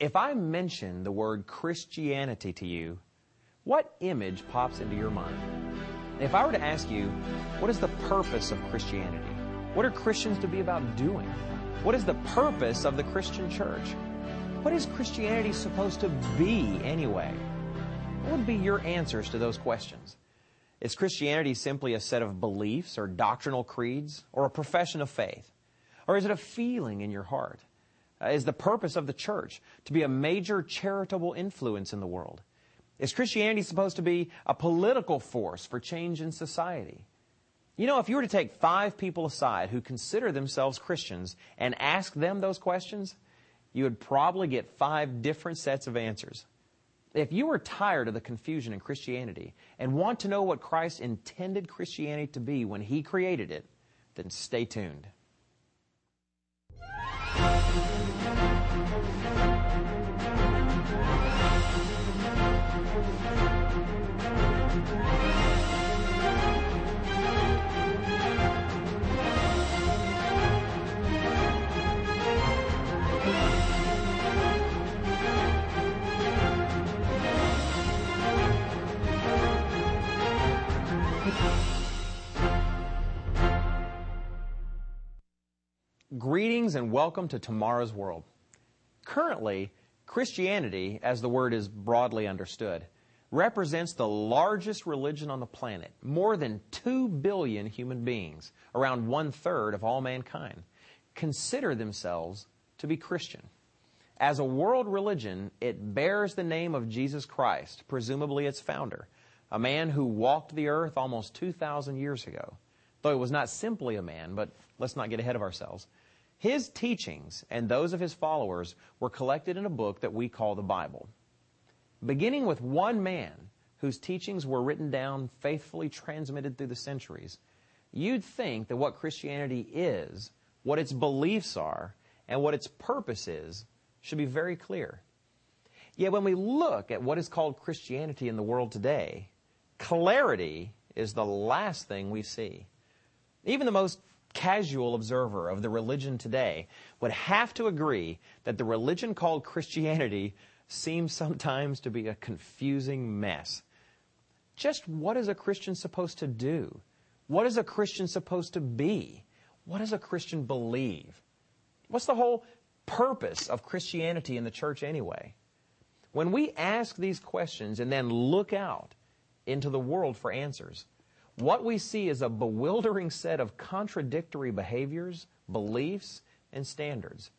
If I mention the word Christianity to you, what image pops into your mind? If I were to ask you, what is the purpose of Christianity? What are Christians to be about doing? What is the purpose of the Christian church? What is Christianity supposed to be anyway? What would be your answers to those questions? Is Christianity simply a set of beliefs or doctrinal creeds or a profession of faith? Or is it a feeling in your heart? Uh, is the purpose of the church to be a major charitable influence in the world? Is Christianity supposed to be a political force for change in society? You know, if you were to take five people aside who consider themselves Christians and ask them those questions, you would probably get five different sets of answers. If you are tired of the confusion in Christianity and want to know what Christ intended Christianity to be when He created it, then stay tuned. Greetings and welcome to Tomorrow's World. Currently, Christianity, as the word is broadly understood, represents the largest religion on the planet. More than 2 billion human beings, around one third of all mankind, consider themselves to be Christian. As a world religion, it bears the name of Jesus Christ, presumably its founder, a man who walked the earth almost 2,000 years ago. Though he was not simply a man, but let's not get ahead of ourselves. His teachings and those of his followers were collected in a book that we call the Bible. Beginning with one man whose teachings were written down, faithfully transmitted through the centuries, you'd think that what Christianity is, what its beliefs are, and what its purpose is should be very clear. Yet when we look at what is called Christianity in the world today, clarity is the last thing we see. Even the most casual observer of the religion today would have to agree that the religion called Christianity seems sometimes to be a confusing mess. Just what is a Christian supposed to do? What is a Christian supposed to be? What does a Christian believe? What's the whole purpose of Christianity in the church anyway? When we ask these questions and then look out into the world for answers, what we see is a bewildering set of contradictory behaviors, beliefs, and standards.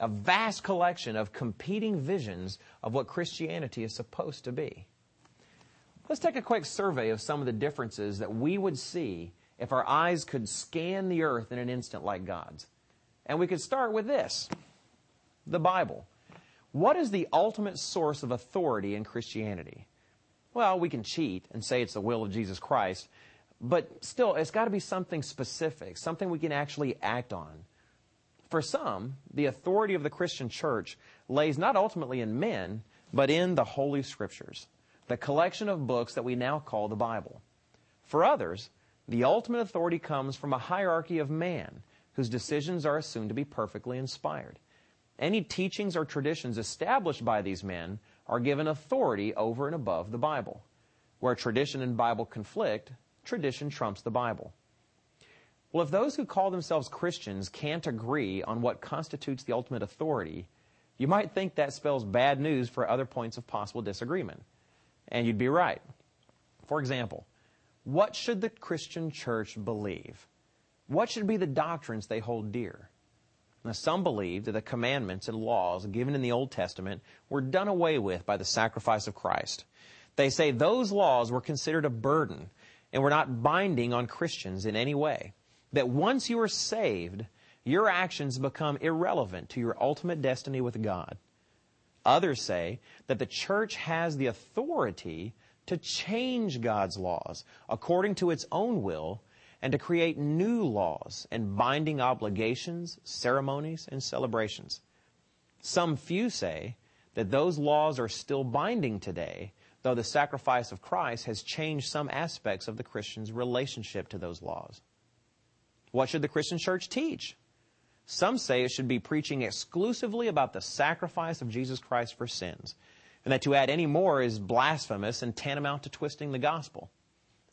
A vast collection of competing visions of what Christianity is supposed to be. Let's take a quick survey of some of the differences that we would see if our eyes could scan the earth in an instant like God's. And we could start with this the Bible. What is the ultimate source of authority in Christianity? Well, we can cheat and say it's the will of Jesus Christ, but still, it's got to be something specific, something we can actually act on. For some, the authority of the Christian church lays not ultimately in men, but in the Holy Scriptures, the collection of books that we now call the Bible. For others, the ultimate authority comes from a hierarchy of man, whose decisions are assumed to be perfectly inspired. Any teachings or traditions established by these men are given authority over and above the Bible. Where tradition and Bible conflict, tradition trumps the Bible. Well, if those who call themselves Christians can't agree on what constitutes the ultimate authority, you might think that spells bad news for other points of possible disagreement. And you'd be right. For example, what should the Christian church believe? What should be the doctrines they hold dear? Now, some believe that the commandments and laws given in the Old Testament were done away with by the sacrifice of Christ. They say those laws were considered a burden and we're not binding on Christians in any way. That once you are saved, your actions become irrelevant to your ultimate destiny with God. Others say that the church has the authority to change God's laws according to its own will and to create new laws and binding obligations, ceremonies, and celebrations. Some few say that those laws are still binding today though the sacrifice of Christ has changed some aspects of the Christian's relationship to those laws. What should the Christian church teach? Some say it should be preaching exclusively about the sacrifice of Jesus Christ for sins, and that to add any more is blasphemous and tantamount to twisting the gospel.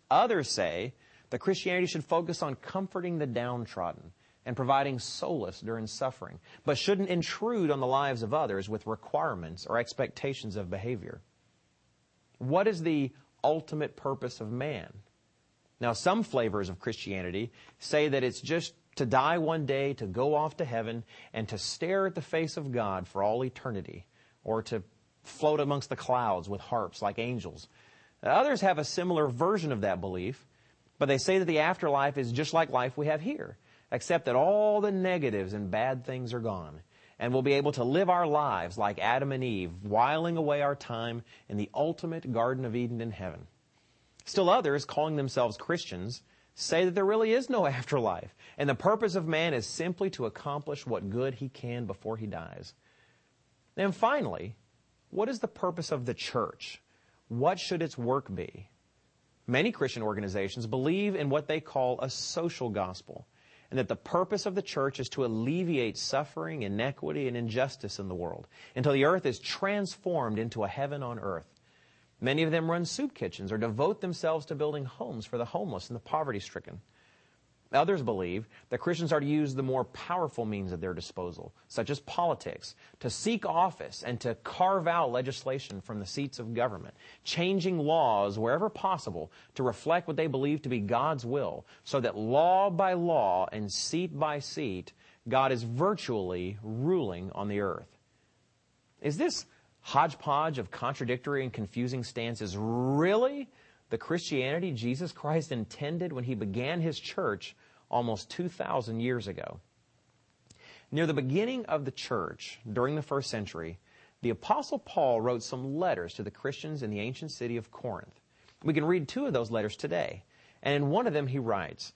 Others say that Christianity should focus on comforting the downtrodden and providing solace during suffering, but shouldn't intrude on the lives of others with requirements or expectations of behavior. What is the ultimate purpose of man? Now, some flavors of Christianity say that it's just to die one day, to go off to heaven, and to stare at the face of God for all eternity, or to float amongst the clouds with harps like angels. Others have a similar version of that belief, but they say that the afterlife is just like life we have here, except that all the negatives and bad things are gone, and we'll be able to live our lives like Adam and Eve, whiling away our time in the ultimate Garden of Eden in heaven. Still others, calling themselves Christians, say that there really is no afterlife, and the purpose of man is simply to accomplish what good he can before he dies. And finally, what is the purpose of the church? What should its work be? Many Christian organizations believe in what they call a social gospel, and that the purpose of the church is to alleviate suffering, inequity, and injustice in the world until the earth is transformed into a heaven on earth. Many of them run soup kitchens or devote themselves to building homes for the homeless and the poverty stricken. Others believe that Christians are to use the more powerful means at their disposal, such as politics, to seek office and to carve out legislation from the seats of government, changing laws wherever possible to reflect what they believe to be God's will, so that law by law and seat by seat, God is virtually ruling on the earth. Is this hodgepodge of contradictory and confusing stances really the Christianity Jesus Christ intended when he began his church almost 2,000 years ago. Near the beginning of the church, during the first century, the Apostle Paul wrote some letters to the Christians in the ancient city of Corinth. We can read two of those letters today. And in one of them he writes,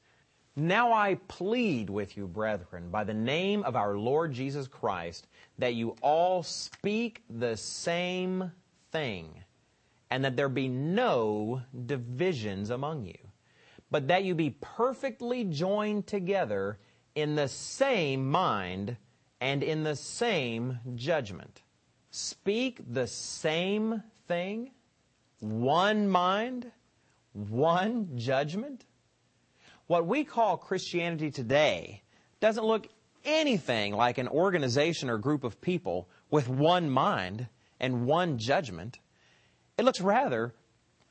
Now I plead with you, brethren, by the name of our Lord Jesus Christ, that you all speak the same thing and that there be no divisions among you, but that you be perfectly joined together in the same mind and in the same judgment. Speak the same thing, one mind, one judgment. What we call Christianity today doesn't look anything like an organization or group of people with one mind and one judgment. It looks rather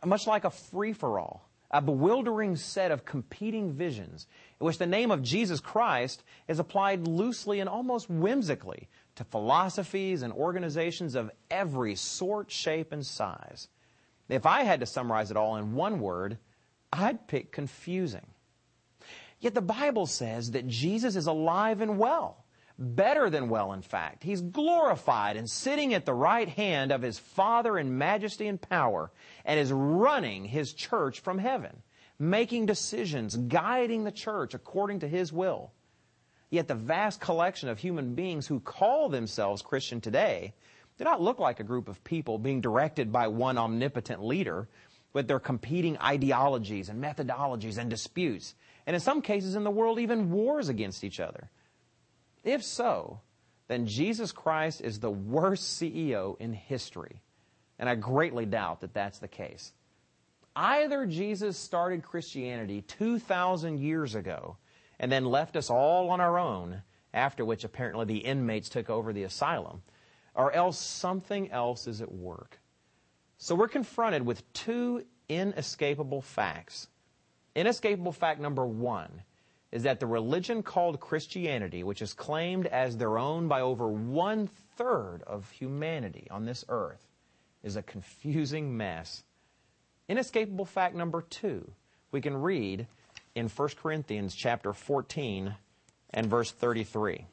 much like a free for all, a bewildering set of competing visions in which the name of Jesus Christ is applied loosely and almost whimsically to philosophies and organizations of every sort, shape, and size. If I had to summarize it all in one word, I'd pick confusing. Yet the Bible says that Jesus is alive and well better than well, in fact. He's glorified and sitting at the right hand of his Father in majesty and power and is running his church from heaven, making decisions, guiding the church according to his will. Yet the vast collection of human beings who call themselves Christian today do not look like a group of people being directed by one omnipotent leader with their competing ideologies and methodologies and disputes, and in some cases in the world, even wars against each other. If so, then Jesus Christ is the worst CEO in history. And I greatly doubt that that's the case. Either Jesus started Christianity 2,000 years ago and then left us all on our own, after which apparently the inmates took over the asylum, or else something else is at work. So we're confronted with two inescapable facts. Inescapable fact number one is that the religion called Christianity, which is claimed as their own by over one third of humanity on this earth, is a confusing mess. Inescapable fact number two, we can read in 1 Corinthians chapter 14 and verse 33.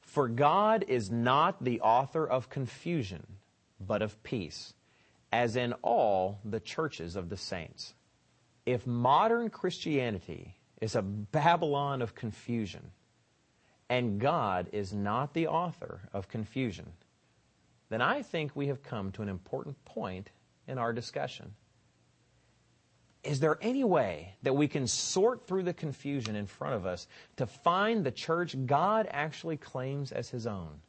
For God is not the author of confusion, but of peace, as in all the churches of the saints. If modern Christianity is a Babylon of confusion, and God is not the author of confusion, then I think we have come to an important point in our discussion. is there any way that we can sort through the confusion in front of us to find the church God actually claims as His own?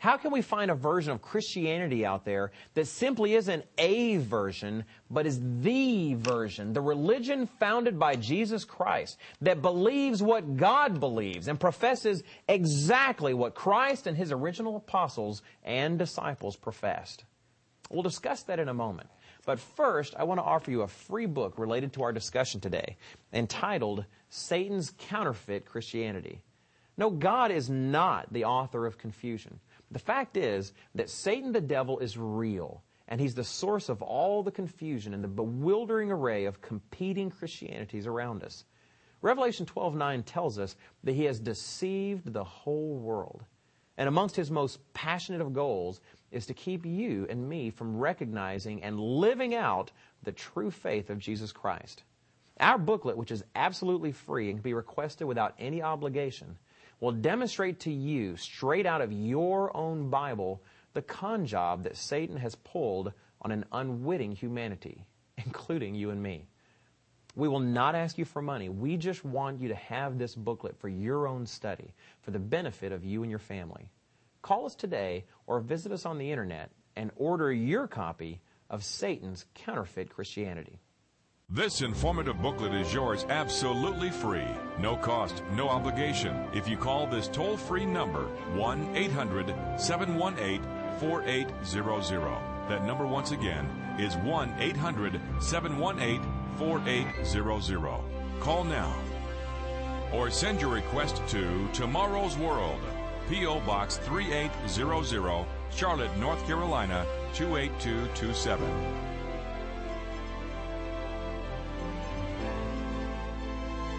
How can we find a version of Christianity out there that simply isn't a version, but is the version, the religion founded by Jesus Christ that believes what God believes and professes exactly what Christ and his original apostles and disciples professed? We'll discuss that in a moment. But first, I want to offer you a free book related to our discussion today entitled Satan's Counterfeit Christianity. No, God is not the author of confusion. The fact is that Satan the devil is real, and he's the source of all the confusion and the bewildering array of competing Christianities around us. Revelation 12:9 tells us that he has deceived the whole world. And amongst his most passionate of goals is to keep you and me from recognizing and living out the true faith of Jesus Christ. Our booklet, which is absolutely free and can be requested without any obligation, will demonstrate to you, straight out of your own Bible, the con job that Satan has pulled on an unwitting humanity, including you and me. We will not ask you for money. We just want you to have this booklet for your own study, for the benefit of you and your family. Call us today or visit us on the internet and order your copy of Satan's Counterfeit Christianity. This informative booklet is yours absolutely free. No cost, no obligation. If you call this toll free number, 1 800 718 4800. That number, once again, is 1 800 718 4800. Call now. Or send your request to Tomorrow's World, P.O. Box 3800, Charlotte, North Carolina 28227.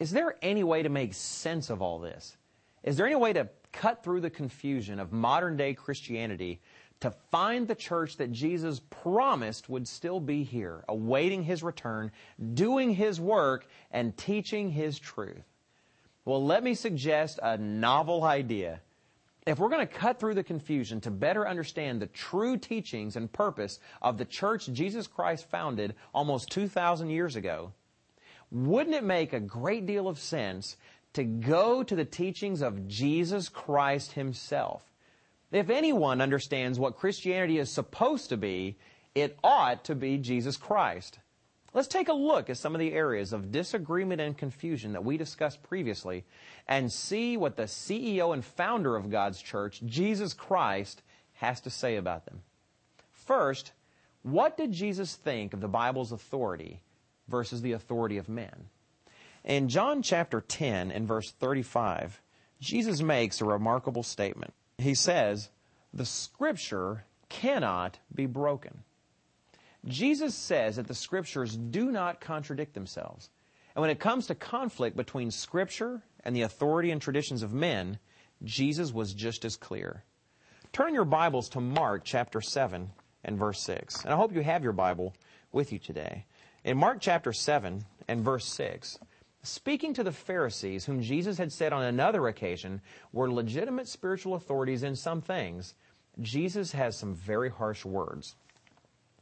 Is there any way to make sense of all this? Is there any way to cut through the confusion of modern day Christianity to find the church that Jesus promised would still be here, awaiting his return, doing his work, and teaching his truth? Well, let me suggest a novel idea. If we're going to cut through the confusion to better understand the true teachings and purpose of the church Jesus Christ founded almost 2,000 years ago, wouldn't it make a great deal of sense to go to the teachings of Jesus Christ himself? If anyone understands what Christianity is supposed to be, it ought to be Jesus Christ. Let's take a look at some of the areas of disagreement and confusion that we discussed previously and see what the CEO and founder of God's church, Jesus Christ, has to say about them. First, what did Jesus think of the Bible's authority versus the authority of men. In John chapter 10 and verse 35, Jesus makes a remarkable statement. He says, The scripture cannot be broken. Jesus says that the scriptures do not contradict themselves. And when it comes to conflict between scripture and the authority and traditions of men, Jesus was just as clear. Turn your Bibles to Mark chapter 7 and verse 6. And I hope you have your Bible with you today. In Mark chapter 7 and verse 6, speaking to the Pharisees, whom Jesus had said on another occasion were legitimate spiritual authorities in some things, Jesus has some very harsh words.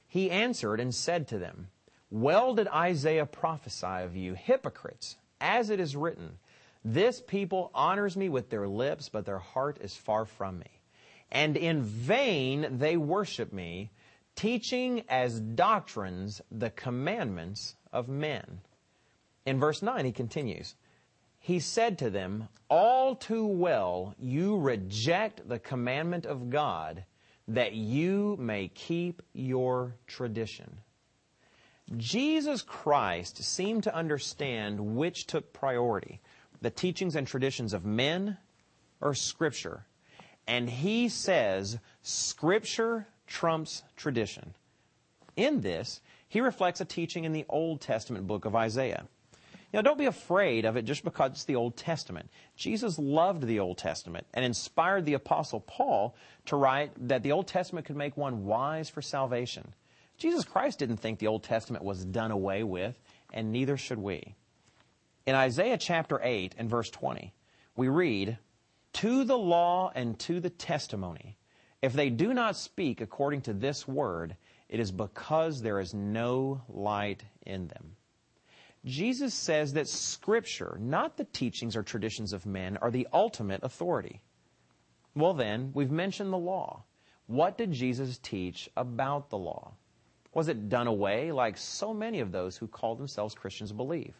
He answered and said to them, Well did Isaiah prophesy of you, hypocrites, as it is written, This people honors me with their lips, but their heart is far from me. And in vain they worship me, teaching as doctrines the commandments of men. In verse 9, he continues, He said to them, All too well you reject the commandment of God, that you may keep your tradition. Jesus Christ seemed to understand which took priority the teachings and traditions of men or Scripture. And he says, Scripture trumps tradition. In this, he reflects a teaching in the Old Testament book of Isaiah. Now, don't be afraid of it just because it's the Old Testament. Jesus loved the Old Testament and inspired the Apostle Paul to write that the Old Testament could make one wise for salvation. Jesus Christ didn't think the Old Testament was done away with, and neither should we. In Isaiah chapter 8 and verse 20, we read, To the law and to the testimony, if they do not speak according to this word, it is because there is no light in them. Jesus says that Scripture, not the teachings or traditions of men, are the ultimate authority. Well, then, we've mentioned the law. What did Jesus teach about the law? Was it done away like so many of those who call themselves Christians believe?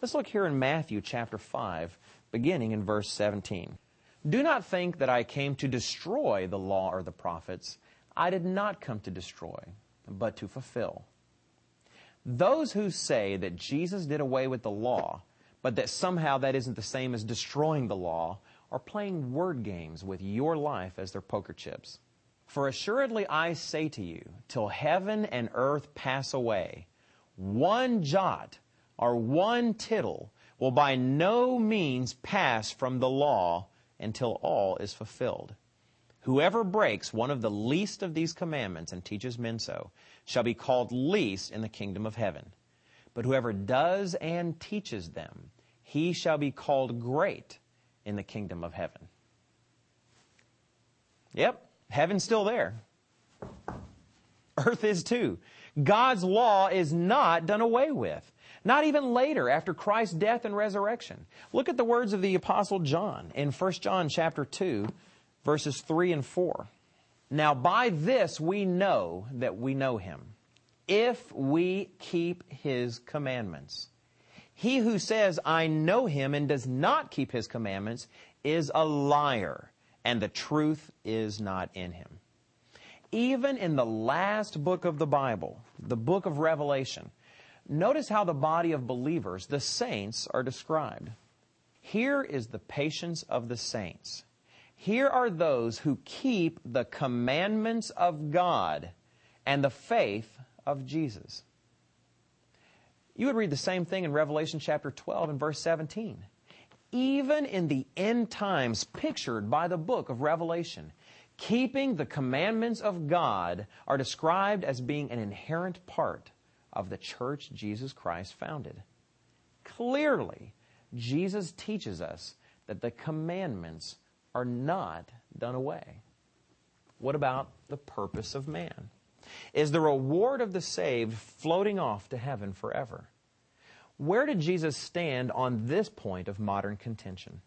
Let's look here in Matthew chapter 5, beginning in verse 17. Do not think that I came to destroy the law or the prophets. I did not come to destroy, but to fulfill. Those who say that Jesus did away with the law, but that somehow that isn't the same as destroying the law, are playing word games with your life as their poker chips. For assuredly I say to you, till heaven and earth pass away, one jot or one tittle will by no means pass from the law until all is fulfilled. Whoever breaks one of the least of these commandments and teaches men so shall be called least in the kingdom of heaven. But whoever does and teaches them, he shall be called great in the kingdom of heaven. Yep, heaven's still there. Earth is too. God's law is not done away with. Not even later after Christ's death and resurrection. Look at the words of the apostle John in 1 John chapter 2 verses 3 and 4. Now by this we know that we know him if we keep his commandments. He who says, I know him and does not keep his commandments is a liar, and the truth is not in him. Even in the last book of the Bible, the book of Revelation, Notice how the body of believers, the saints, are described. Here is the patience of the saints. Here are those who keep the commandments of God and the faith of Jesus. You would read the same thing in Revelation chapter 12 and verse 17. Even in the end times pictured by the book of Revelation, keeping the commandments of God are described as being an inherent part of the church Jesus Christ founded. Clearly, Jesus teaches us that the commandments are not done away. What about the purpose of man? Is the reward of the saved floating off to heaven forever? Where did Jesus stand on this point of modern contention?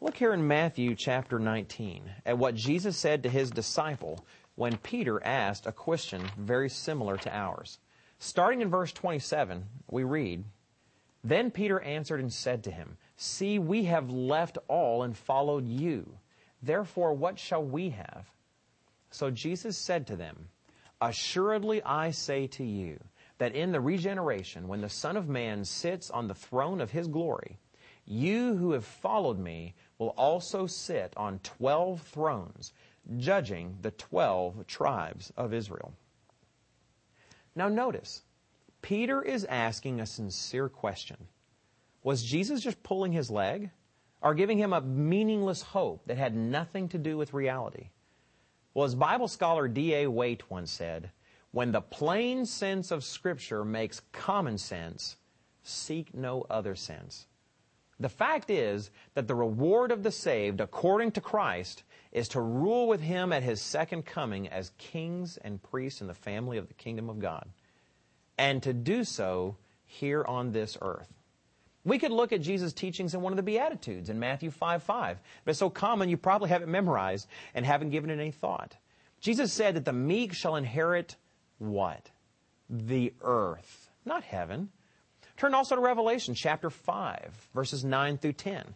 Look here in Matthew chapter 19 at what Jesus said to his disciple when Peter asked a question very similar to ours. Starting in verse 27, we read, Then Peter answered and said to him, See, we have left all and followed you. Therefore, what shall we have? So Jesus said to them, Assuredly I say to you, that in the regeneration, when the Son of Man sits on the throne of his glory, you who have followed me will also sit on twelve thrones, judging the twelve tribes of Israel. Now, notice, Peter is asking a sincere question. Was Jesus just pulling his leg? Or giving him a meaningless hope that had nothing to do with reality? Well, as Bible scholar D.A. Waite once said, when the plain sense of Scripture makes common sense, seek no other sense. The fact is that the reward of the saved, according to Christ, is to rule with him at his second coming as kings and priests in the family of the kingdom of God, and to do so here on this earth. We could look at Jesus' teachings in one of the Beatitudes in Matthew 5 5. But it's so common you probably haven't memorized and haven't given it any thought. Jesus said that the meek shall inherit what? The earth, not heaven. Turn also to Revelation chapter 5, verses 9 through 10.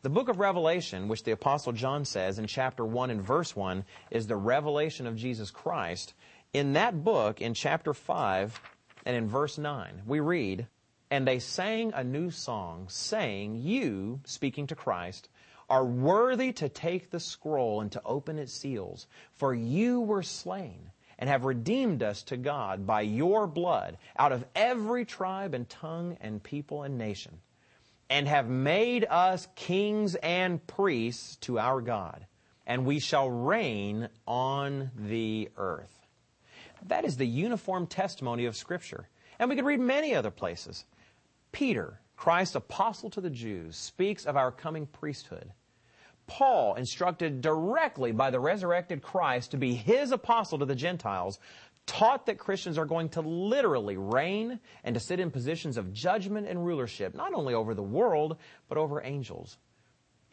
The book of Revelation, which the Apostle John says in chapter 1 and verse 1, is the revelation of Jesus Christ. In that book, in chapter 5 and in verse 9, we read, And they sang a new song, saying, You, speaking to Christ, are worthy to take the scroll and to open its seals, for you were slain and have redeemed us to God by your blood out of every tribe and tongue and people and nation, and have made us kings and priests to our God, and we shall reign on the earth. That is the uniform testimony of Scripture. And we could read many other places. Peter, Christ's apostle to the Jews, speaks of our coming priesthood. Paul, instructed directly by the resurrected Christ to be his apostle to the Gentiles, taught that Christians are going to literally reign and to sit in positions of judgment and rulership, not only over the world, but over angels.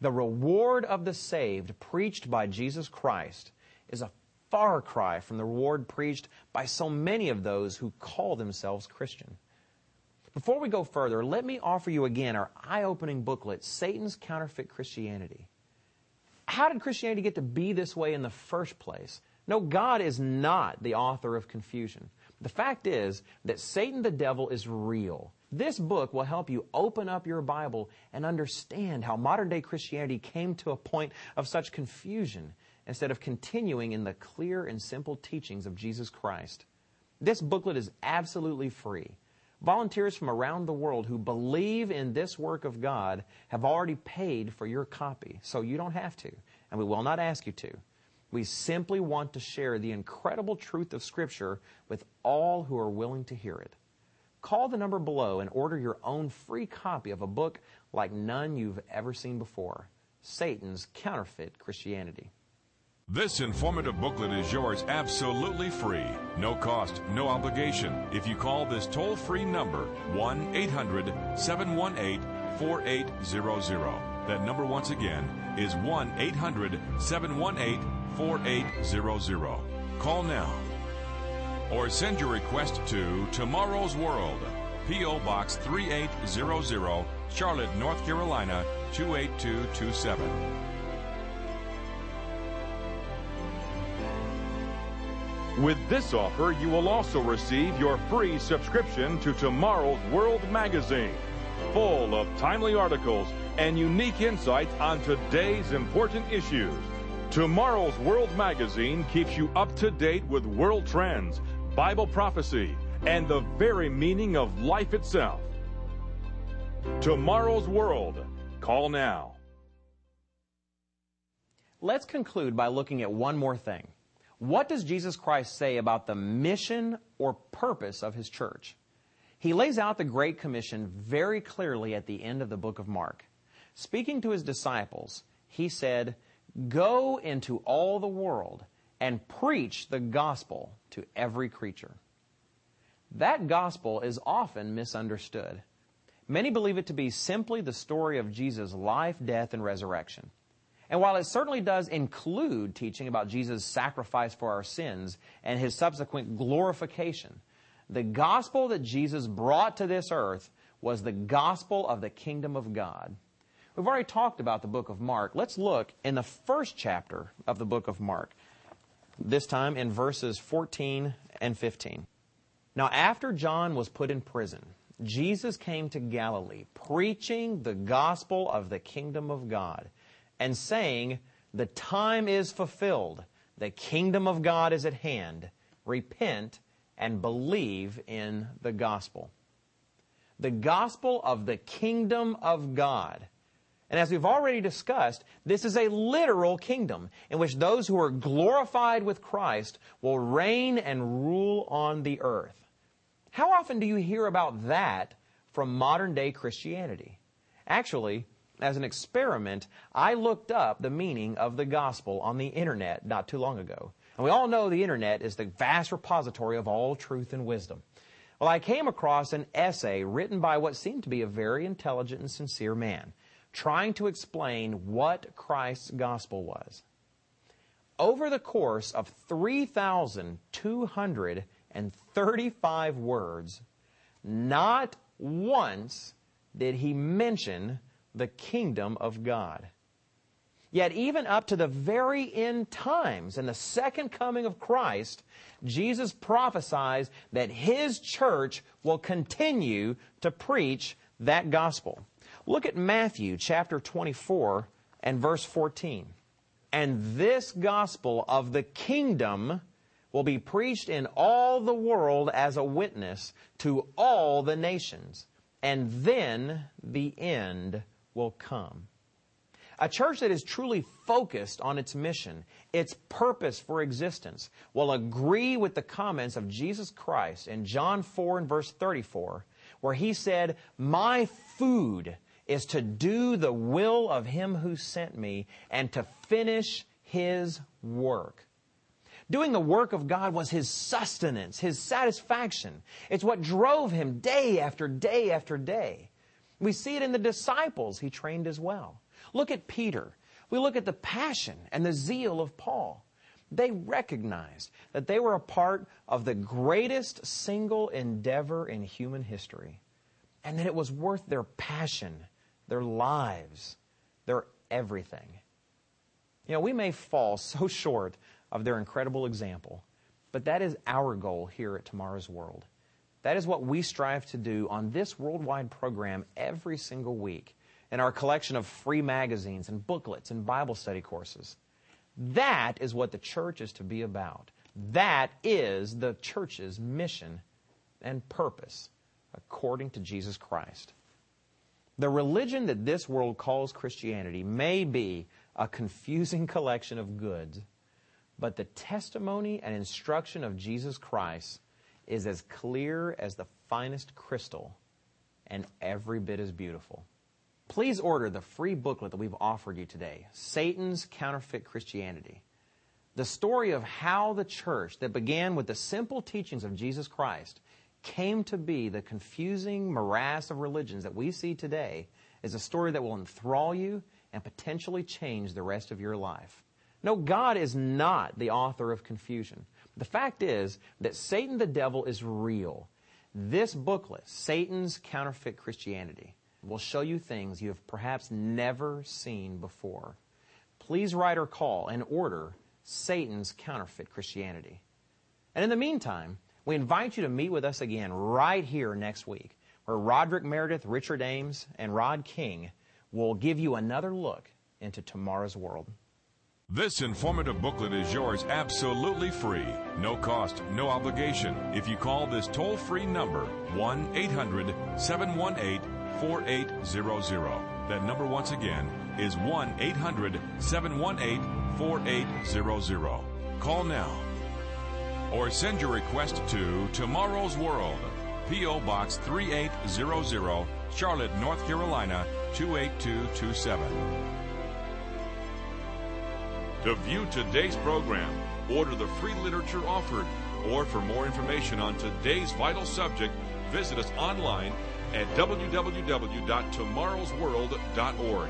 The reward of the saved, preached by Jesus Christ, is a far cry from the reward preached by so many of those who call themselves Christian. Before we go further, let me offer you again our eye opening booklet, Satan's Counterfeit Christianity. How did Christianity get to be this way in the first place? No, God is not the author of confusion. The fact is that Satan the devil is real. This book will help you open up your Bible and understand how modern day Christianity came to a point of such confusion instead of continuing in the clear and simple teachings of Jesus Christ. This booklet is absolutely free. Volunteers from around the world who believe in this work of God have already paid for your copy, so you don't have to, and we will not ask you to. We simply want to share the incredible truth of Scripture with all who are willing to hear it. Call the number below and order your own free copy of a book like none you've ever seen before Satan's Counterfeit Christianity. This informative booklet is yours absolutely free. No cost, no obligation. If you call this toll free number, 1 800 718 4800. That number, once again, is 1 800 718 4800. Call now. Or send your request to Tomorrow's World, P.O. Box 3800, Charlotte, North Carolina 28227. With this offer, you will also receive your free subscription to Tomorrow's World magazine, full of timely articles and unique insights on today's important issues. Tomorrow's World magazine keeps you up to date with world trends, Bible prophecy, and the very meaning of life itself. Tomorrow's World. Call now. Let's conclude by looking at one more thing. What does Jesus Christ say about the mission or purpose of his church? He lays out the Great Commission very clearly at the end of the book of Mark. Speaking to his disciples, he said, Go into all the world and preach the gospel to every creature. That gospel is often misunderstood. Many believe it to be simply the story of Jesus' life, death, and resurrection. And while it certainly does include teaching about Jesus' sacrifice for our sins and his subsequent glorification, the gospel that Jesus brought to this earth was the gospel of the kingdom of God. We've already talked about the book of Mark. Let's look in the first chapter of the book of Mark, this time in verses 14 and 15. Now, after John was put in prison, Jesus came to Galilee, preaching the gospel of the kingdom of God and saying, The time is fulfilled, the kingdom of God is at hand. Repent and believe in the gospel. The gospel of the kingdom of God. And as we've already discussed, this is a literal kingdom in which those who are glorified with Christ will reign and rule on the earth. How often do you hear about that from modern day Christianity? Actually, as an experiment, I looked up the meaning of the gospel on the internet not too long ago. And we all know the internet is the vast repository of all truth and wisdom. Well, I came across an essay written by what seemed to be a very intelligent and sincere man, trying to explain what Christ's gospel was. Over the course of 3,235 words, not once did he mention the kingdom of God. Yet, even up to the very end times and the second coming of Christ, Jesus prophesies that his church will continue to preach that gospel. Look at Matthew chapter 24 and verse 14. And this gospel of the kingdom will be preached in all the world as a witness to all the nations, and then the end will come. A church that is truly focused on its mission, its purpose for existence, will agree with the comments of Jesus Christ in John 4 and verse 34, where he said, My food is to do the will of him who sent me and to finish his work. Doing the work of God was his sustenance, his satisfaction. It's what drove him day after day after day. We see it in the disciples he trained as well. Look at Peter. We look at the passion and the zeal of Paul. They recognized that they were a part of the greatest single endeavor in human history, and that it was worth their passion, their lives, their everything. You know, we may fall so short of their incredible example, but that is our goal here at Tomorrow's World. That is what we strive to do on this worldwide program every single week in our collection of free magazines and booklets and Bible study courses. That is what the church is to be about. That is the church's mission and purpose according to Jesus Christ. The religion that this world calls Christianity may be a confusing collection of goods, but the testimony and instruction of Jesus Christ is as clear as the finest crystal and every bit as beautiful. Please order the free booklet that we've offered you today Satan's Counterfeit Christianity. The story of how the church that began with the simple teachings of Jesus Christ came to be the confusing morass of religions that we see today is a story that will enthrall you and potentially change the rest of your life. No, God is not the author of confusion. The fact is that Satan the devil is real. This booklet, Satan's Counterfeit Christianity, will show you things you have perhaps never seen before. Please write or call and order Satan's Counterfeit Christianity. And in the meantime, we invite you to meet with us again right here next week, where Roderick Meredith, Richard Ames, and Rod King will give you another look into tomorrow's world. This informative booklet is yours absolutely free. No cost, no obligation. If you call this toll free number, 1 800 718 4800. That number, once again, is 1 800 718 4800. Call now or send your request to Tomorrow's World, P.O. Box 3800, Charlotte, North Carolina 28227. To view today's program, order the free literature offered, or for more information on today's vital subject, visit us online at www.tomorrowsworld.org.